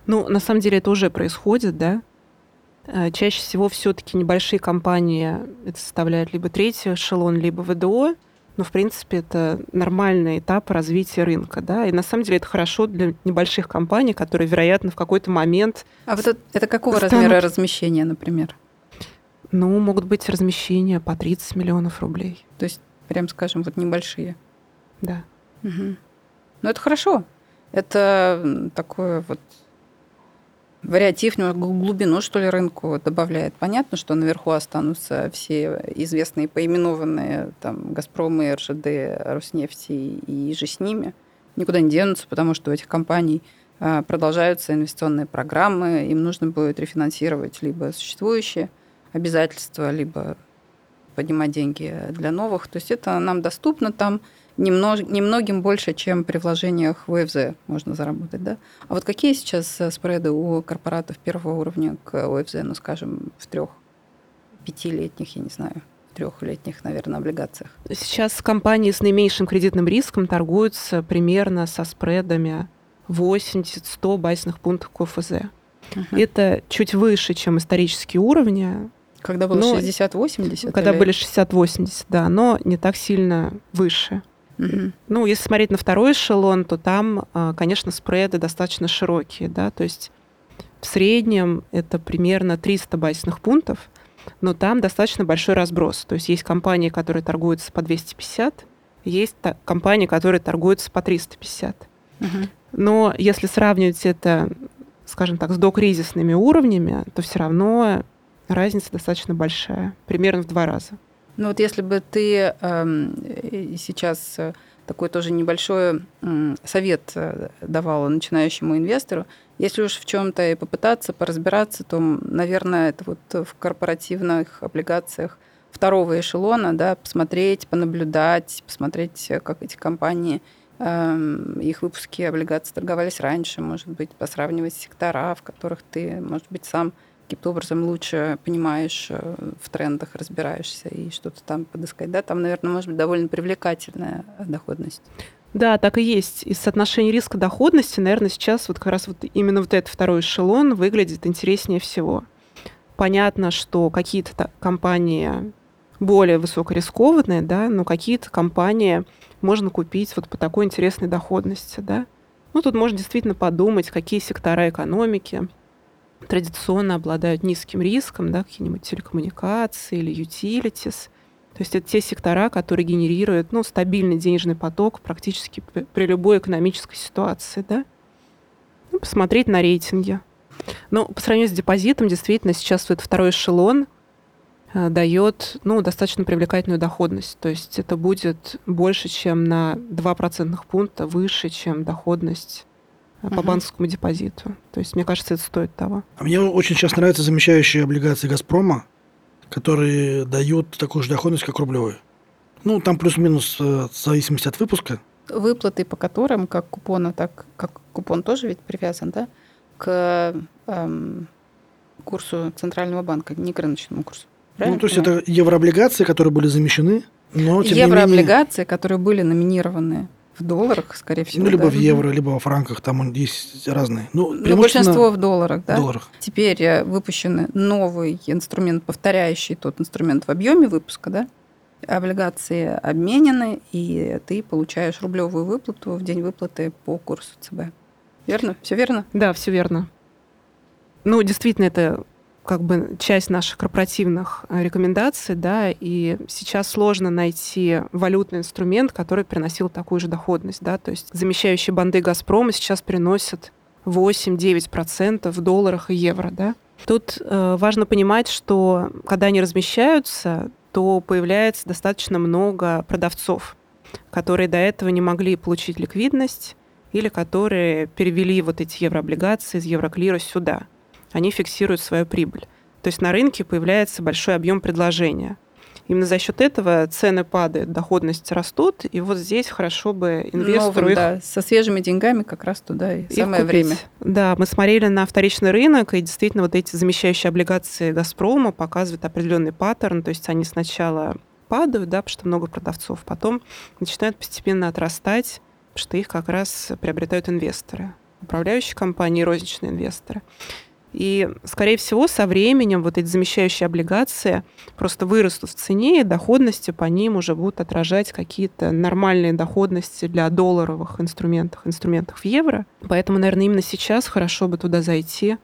Ну, на самом деле это уже происходит, да. Э, чаще всего все-таки небольшие компании это составляют либо третий эшелон, либо ВДО, но, в принципе, это нормальный этап развития рынка, да, и на самом деле это хорошо для небольших компаний, которые, вероятно, в какой-то момент... А вот это, это какого станут... размера размещения, например? Ну, могут быть размещения по 30 миллионов рублей. То есть, прям скажем, вот небольшие? Да. Угу. Но это хорошо. Это такое вот вариатив, глубину, что ли, рынку добавляет. Понятно, что наверху останутся все известные поименованные там «Газпромы», «РЖД», «Роснефти» и же с ними. Никуда не денутся, потому что у этих компаний а, продолжаются инвестиционные программы, им нужно будет рефинансировать либо существующие обязательства, либо поднимать деньги для новых. То есть это нам доступно там немного, немногим больше, чем при вложениях в ОФЗ можно заработать. Да? А вот какие сейчас э, спреды у корпоратов первого уровня к ОФЗ, ну, скажем, в трех, пятилетних, я не знаю, трехлетних, наверное, облигациях? Сейчас компании с наименьшим кредитным риском торгуются примерно со спредами 80-100 базисных пунктов к ОФЗ. Угу. Это чуть выше, чем исторические уровни. Когда было 60-80? Когда или... были 60-80, да, но не так сильно выше. Угу. Ну, если смотреть на второй эшелон, то там, а, конечно, спреды достаточно широкие, да, то есть в среднем это примерно 300 базисных пунктов, но там достаточно большой разброс. То есть есть компании, которые торгуются по 250, есть компании, которые торгуются по 350. Угу. Но если сравнивать это, скажем так, с докризисными уровнями, то все равно разница достаточно большая, примерно в два раза. Ну вот если бы ты эм, сейчас э, такой тоже небольшой совет э, давала начинающему инвестору, если уж в чем-то и попытаться поразбираться, то, наверное, это вот в корпоративных облигациях второго эшелона, да, посмотреть, понаблюдать, посмотреть, как эти компании, эм, их выпуски облигаций торговались раньше, может быть, посравнивать сектора, в которых ты, может быть, сам каким-то образом лучше понимаешь э, в трендах, разбираешься и что-то там подыскать. Да, там, наверное, может быть довольно привлекательная доходность. Да, так и есть. Из соотношения риска-доходности, наверное, сейчас вот как раз вот именно вот этот второй эшелон выглядит интереснее всего. Понятно, что какие-то компании более высокорискованные, да, но какие-то компании можно купить вот по такой интересной доходности, да. Ну, тут можно действительно подумать, какие сектора экономики, традиционно обладают низким риском, да, какие-нибудь телекоммуникации или utilities. То есть это те сектора, которые генерируют ну, стабильный денежный поток практически при любой экономической ситуации. Да? Ну, посмотреть на рейтинги. Но по сравнению с депозитом, действительно, сейчас вот второй эшелон э, дает ну, достаточно привлекательную доходность. То есть это будет больше, чем на 2 процентных пункта выше, чем доходность по uh банковскому депозиту. То есть, мне кажется, это стоит того. А мне очень сейчас нравятся замещающие облигации «Газпрома», которые дают такую же доходность, как рублевые. Ну, там плюс-минус э, в зависимости от выпуска. Выплаты по которым, как купона, так как купон тоже ведь привязан, да, к эм, курсу Центрального банка, не к рыночному курсу. Правильно ну, то есть это еврооблигации, которые были замещены, но тем Еврооблигации, не менее... которые были номинированы в долларах, скорее всего. Ну, либо да? в евро, либо во франках, там есть разные. Ну, Но большинство в долларах, да. долларах. Теперь э, выпущен новый инструмент, повторяющий тот инструмент в объеме выпуска, да. Облигации обменены, и ты получаешь рублевую выплату в день выплаты по курсу ЦБ. Верно? Все верно? Да, все верно. Ну, действительно, это как бы часть наших корпоративных э, рекомендаций, да, и сейчас сложно найти валютный инструмент, который приносил такую же доходность, да, то есть замещающие банды «Газпрома» сейчас приносят 8-9% в долларах и евро, да. Тут э, важно понимать, что когда они размещаются, то появляется достаточно много продавцов, которые до этого не могли получить ликвидность или которые перевели вот эти еврооблигации из Евроклира сюда они фиксируют свою прибыль. То есть на рынке появляется большой объем предложения. Именно за счет этого цены падают, доходность растут, и вот здесь хорошо бы инвестору Новым, их... Да, со свежими деньгами как раз туда и самое купить. время. Да, мы смотрели на вторичный рынок, и действительно вот эти замещающие облигации «Газпрома» показывают определенный паттерн, то есть они сначала падают, да, потому что много продавцов, потом начинают постепенно отрастать, потому что их как раз приобретают инвесторы, управляющие компании, розничные инвесторы. И, скорее всего, со временем вот эти замещающие облигации просто вырастут в цене, и доходности по ним уже будут отражать какие-то нормальные доходности для долларовых инструментов, инструментов в евро. Поэтому, наверное, именно сейчас хорошо бы туда зайти.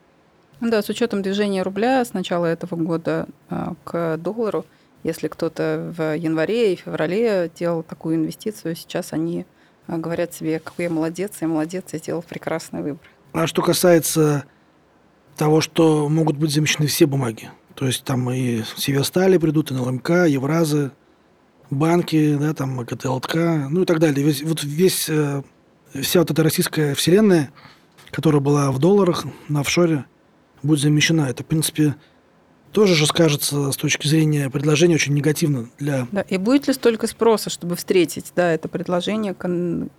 Да, с учетом движения рубля с начала этого года а, к доллару, если кто-то в январе и феврале делал такую инвестицию, сейчас они а, говорят себе, какой я молодец, я молодец, я сделал прекрасный выбор. А что касается того, что могут быть замещены все бумаги, то есть там и Северстали придут, и НЛМК, Евразы, банки, да, там КТЛТК, ну и так далее. Весь, вот весь, э, вся вот эта российская вселенная, которая была в долларах на офшоре, будет замещена. Это, в принципе, тоже же скажется с точки зрения предложения очень негативно для... Да, и будет ли столько спроса, чтобы встретить да, это предложение кон...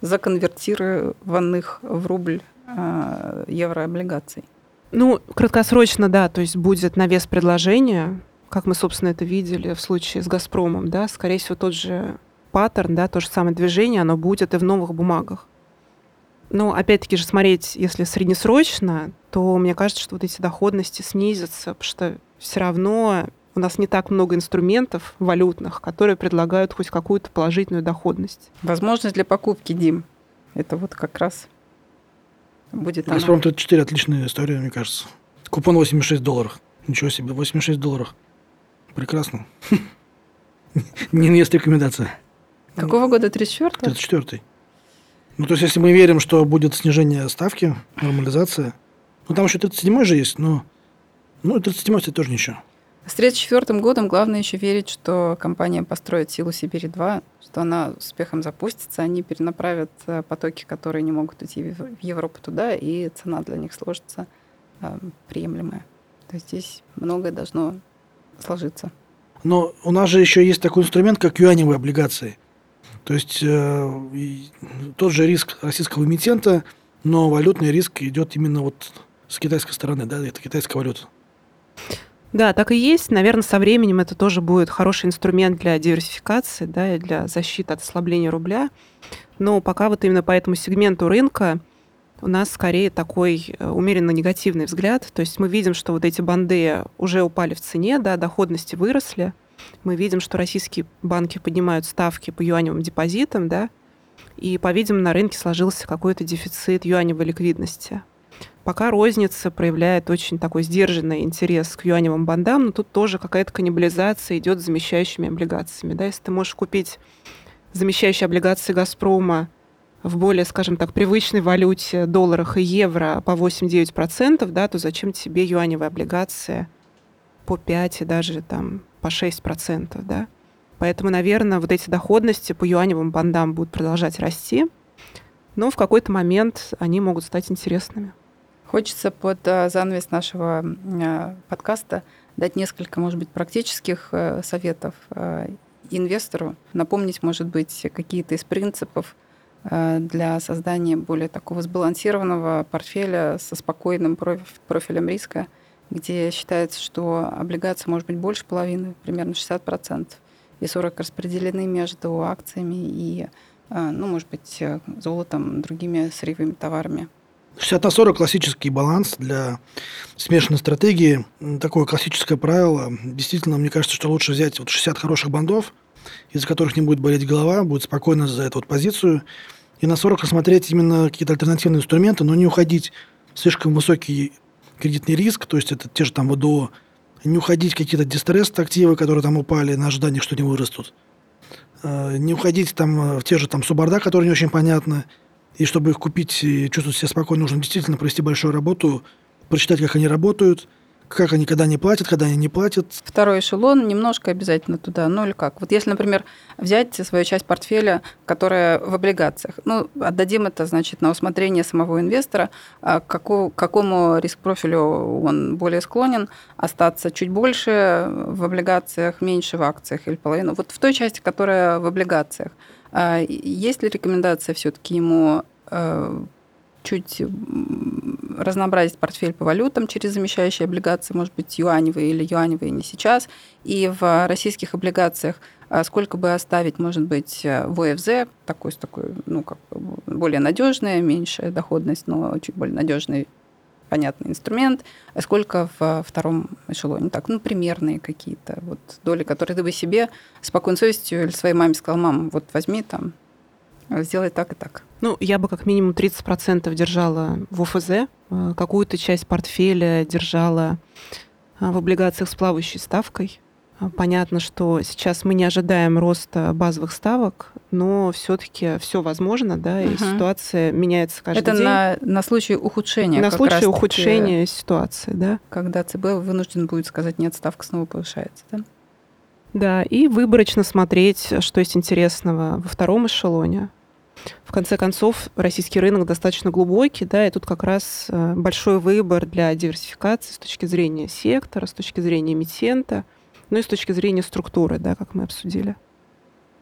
законвертированных в рубль еврооблигаций? Ну, краткосрочно, да, то есть будет на вес предложения, как мы, собственно, это видели в случае с «Газпромом», да, скорее всего, тот же паттерн, да, то же самое движение, оно будет и в новых бумагах. Но опять-таки же смотреть, если среднесрочно, то мне кажется, что вот эти доходности снизятся, потому что все равно у нас не так много инструментов валютных, которые предлагают хоть какую-то положительную доходность. Возможность для покупки, Дим, это вот как раз будет «Газпром» 34 отличная история, мне кажется. Купон 86 долларов. Ничего себе, 86 долларов. Прекрасно. Не есть рекомендация. Какого года? 34 34 ну, то есть, если мы верим, что будет снижение ставки, нормализация, ну, там еще 37 же есть, но ну, 37 это тоже ничего. С 1934 годом главное еще верить, что компания построит силу Сибири-2, что она успехом запустится, они перенаправят э, потоки, которые не могут идти в Европу туда, и цена для них сложится э, приемлемая. То есть здесь многое должно сложиться. Но у нас же еще есть такой инструмент, как юаневые облигации. То есть э, тот же риск российского эмитента, но валютный риск идет именно вот с китайской стороны, да, это китайская валюта. Да, так и есть. Наверное, со временем это тоже будет хороший инструмент для диверсификации, да, и для защиты от ослабления рубля. Но пока вот именно по этому сегменту рынка у нас скорее такой э, умеренно негативный взгляд. То есть мы видим, что вот эти банды уже упали в цене, да, доходности выросли, мы видим, что российские банки поднимают ставки по юаневым депозитам, да, и, по-видимому, на рынке сложился какой-то дефицит юаневой ликвидности. Пока розница проявляет очень такой сдержанный интерес к юаневым бандам, но тут тоже какая-то каннибализация идет с замещающими облигациями. Да? Если ты можешь купить замещающие облигации «Газпрома» в более, скажем так, привычной валюте, долларах и евро по 8-9%, да, то зачем тебе юаневые облигации по 5 и даже там по 6%, да. Поэтому, наверное, вот эти доходности по юаневым бандам будут продолжать расти, но в какой-то момент они могут стать интересными. Хочется под э, занавес нашего э, подкаста дать несколько, может быть, практических э, советов инвестору, напомнить, может быть, какие-то из принципов для создания более такого сбалансированного портфеля со спокойным профилем риска – где считается, что облигация может быть больше половины, примерно 60%, и 40% распределены между акциями и, ну, может быть, золотом, другими сырьевыми товарами. 60 на 40 классический баланс для смешанной стратегии. Такое классическое правило. Действительно, мне кажется, что лучше взять вот 60 хороших бандов, из-за которых не будет болеть голова, будет спокойно за эту вот позицию, и на 40 рассмотреть именно какие-то альтернативные инструменты, но не уходить в слишком высокий кредитный риск, то есть это те же там ВДО, не уходить в какие-то дистресс-активы, которые там упали на ожидании, что они вырастут. Э, не уходить там в те же там суборда, которые не очень понятны. И чтобы их купить и чувствовать себя спокойно, нужно действительно провести большую работу, прочитать, как они работают – как они, когда они платят, когда они не платят. Второй эшелон немножко обязательно туда, ну или как? Вот если, например, взять свою часть портфеля, которая в облигациях, ну, отдадим это, значит, на усмотрение самого инвестора, а к какому, какому риск-профилю он более склонен, остаться чуть больше в облигациях, меньше в акциях или половину. Вот в той части, которая в облигациях, есть ли рекомендация все-таки ему э, чуть разнообразить портфель по валютам через замещающие облигации, может быть, юаневые или юаневые не сейчас. И в российских облигациях а, сколько бы оставить, может быть, в ОФЗ, такой, такой ну, как более надежный, меньшая доходность, но чуть более надежный понятный инструмент, а сколько в втором эшелоне. Так, ну, примерные какие-то вот доли, которые ты бы себе спокойной совестью или своей маме сказал, мам, вот возьми там сделай так и так. Ну, я бы как минимум 30% держала в ОФЗ, э, какую-то часть портфеля держала э, в облигациях с плавающей ставкой. А, понятно, что сейчас мы не ожидаем роста базовых ставок, но все-таки все возможно, да, и угу. ситуация меняется каждый Это день. Это на, на случай ухудшения. На случай ухудшения ситуации, да. Когда ЦБ вынужден будет сказать, нет, ставка снова повышается, да? Да, и выборочно смотреть, что есть интересного во втором эшелоне. В конце концов, российский рынок достаточно глубокий, да, и тут как раз э, большой выбор для диверсификации с точки зрения сектора, с точки зрения эмитента, ну и с точки зрения структуры, да, как мы обсудили.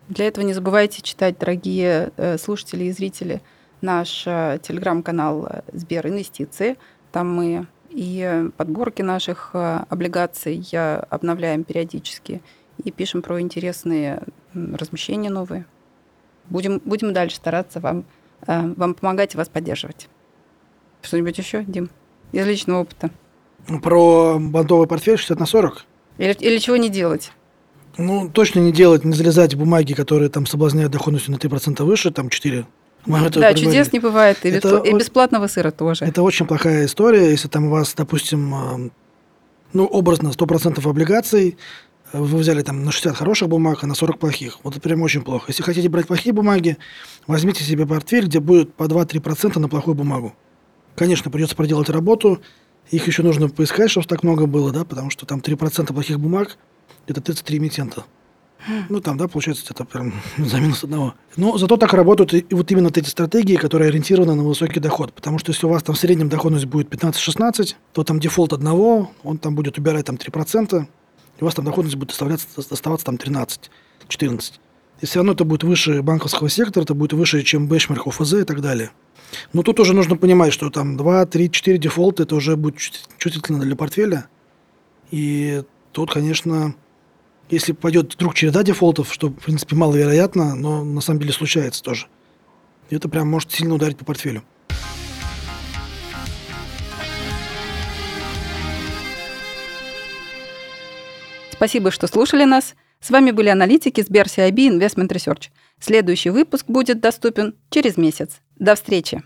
Для этого не забывайте читать, дорогие э, слушатели и зрители, наш э, телеграм-канал Сбер Инвестиции. Там мы и подборки наших облигаций обновляем периодически, и пишем про интересные размещения новые. Будем, будем дальше стараться вам, э, вам помогать и вас поддерживать. Что-нибудь еще, Дим, из личного опыта? Про бандовый портфель 60 на 40? Или, или чего не делать? Ну, точно не делать, не залезать в бумаги, которые там соблазняют доходностью на 3% выше, там 4. Мы да, чудес не бывает, и, это, и бесплатного сыра тоже. Это очень плохая история, если там у вас, допустим, э, ну, образно 100% облигаций, вы взяли там на 60 хороших бумаг, а на 40 плохих. Вот это прям очень плохо. Если хотите брать плохие бумаги, возьмите себе портфель, где будет по 2-3% на плохую бумагу. Конечно, придется проделать работу. Их еще нужно поискать, чтобы так много было, да, потому что там 3% плохих бумаг – это 33 эмитента. Ну, там, да, получается, это прям за минус одного. Но зато так работают и вот именно вот эти стратегии, которые ориентированы на высокий доход. Потому что если у вас там в среднем доходность будет 15-16, то там дефолт одного, он там будет убирать там 3%, у вас там доходность будет оставляться, оставаться там 13, 14. И все равно это будет выше банковского сектора, это будет выше, чем бенчмарк ОФЗ и так далее. Но тут уже нужно понимать, что там 2, 3, 4 дефолта, это уже будет чувствительно для портфеля. И тут, конечно, если пойдет вдруг череда дефолтов, что, в принципе, маловероятно, но на самом деле случается тоже, это прям может сильно ударить по портфелю. Спасибо, что слушали нас. С вами были аналитики Сбер CIB Investment Research. Следующий выпуск будет доступен через месяц. До встречи!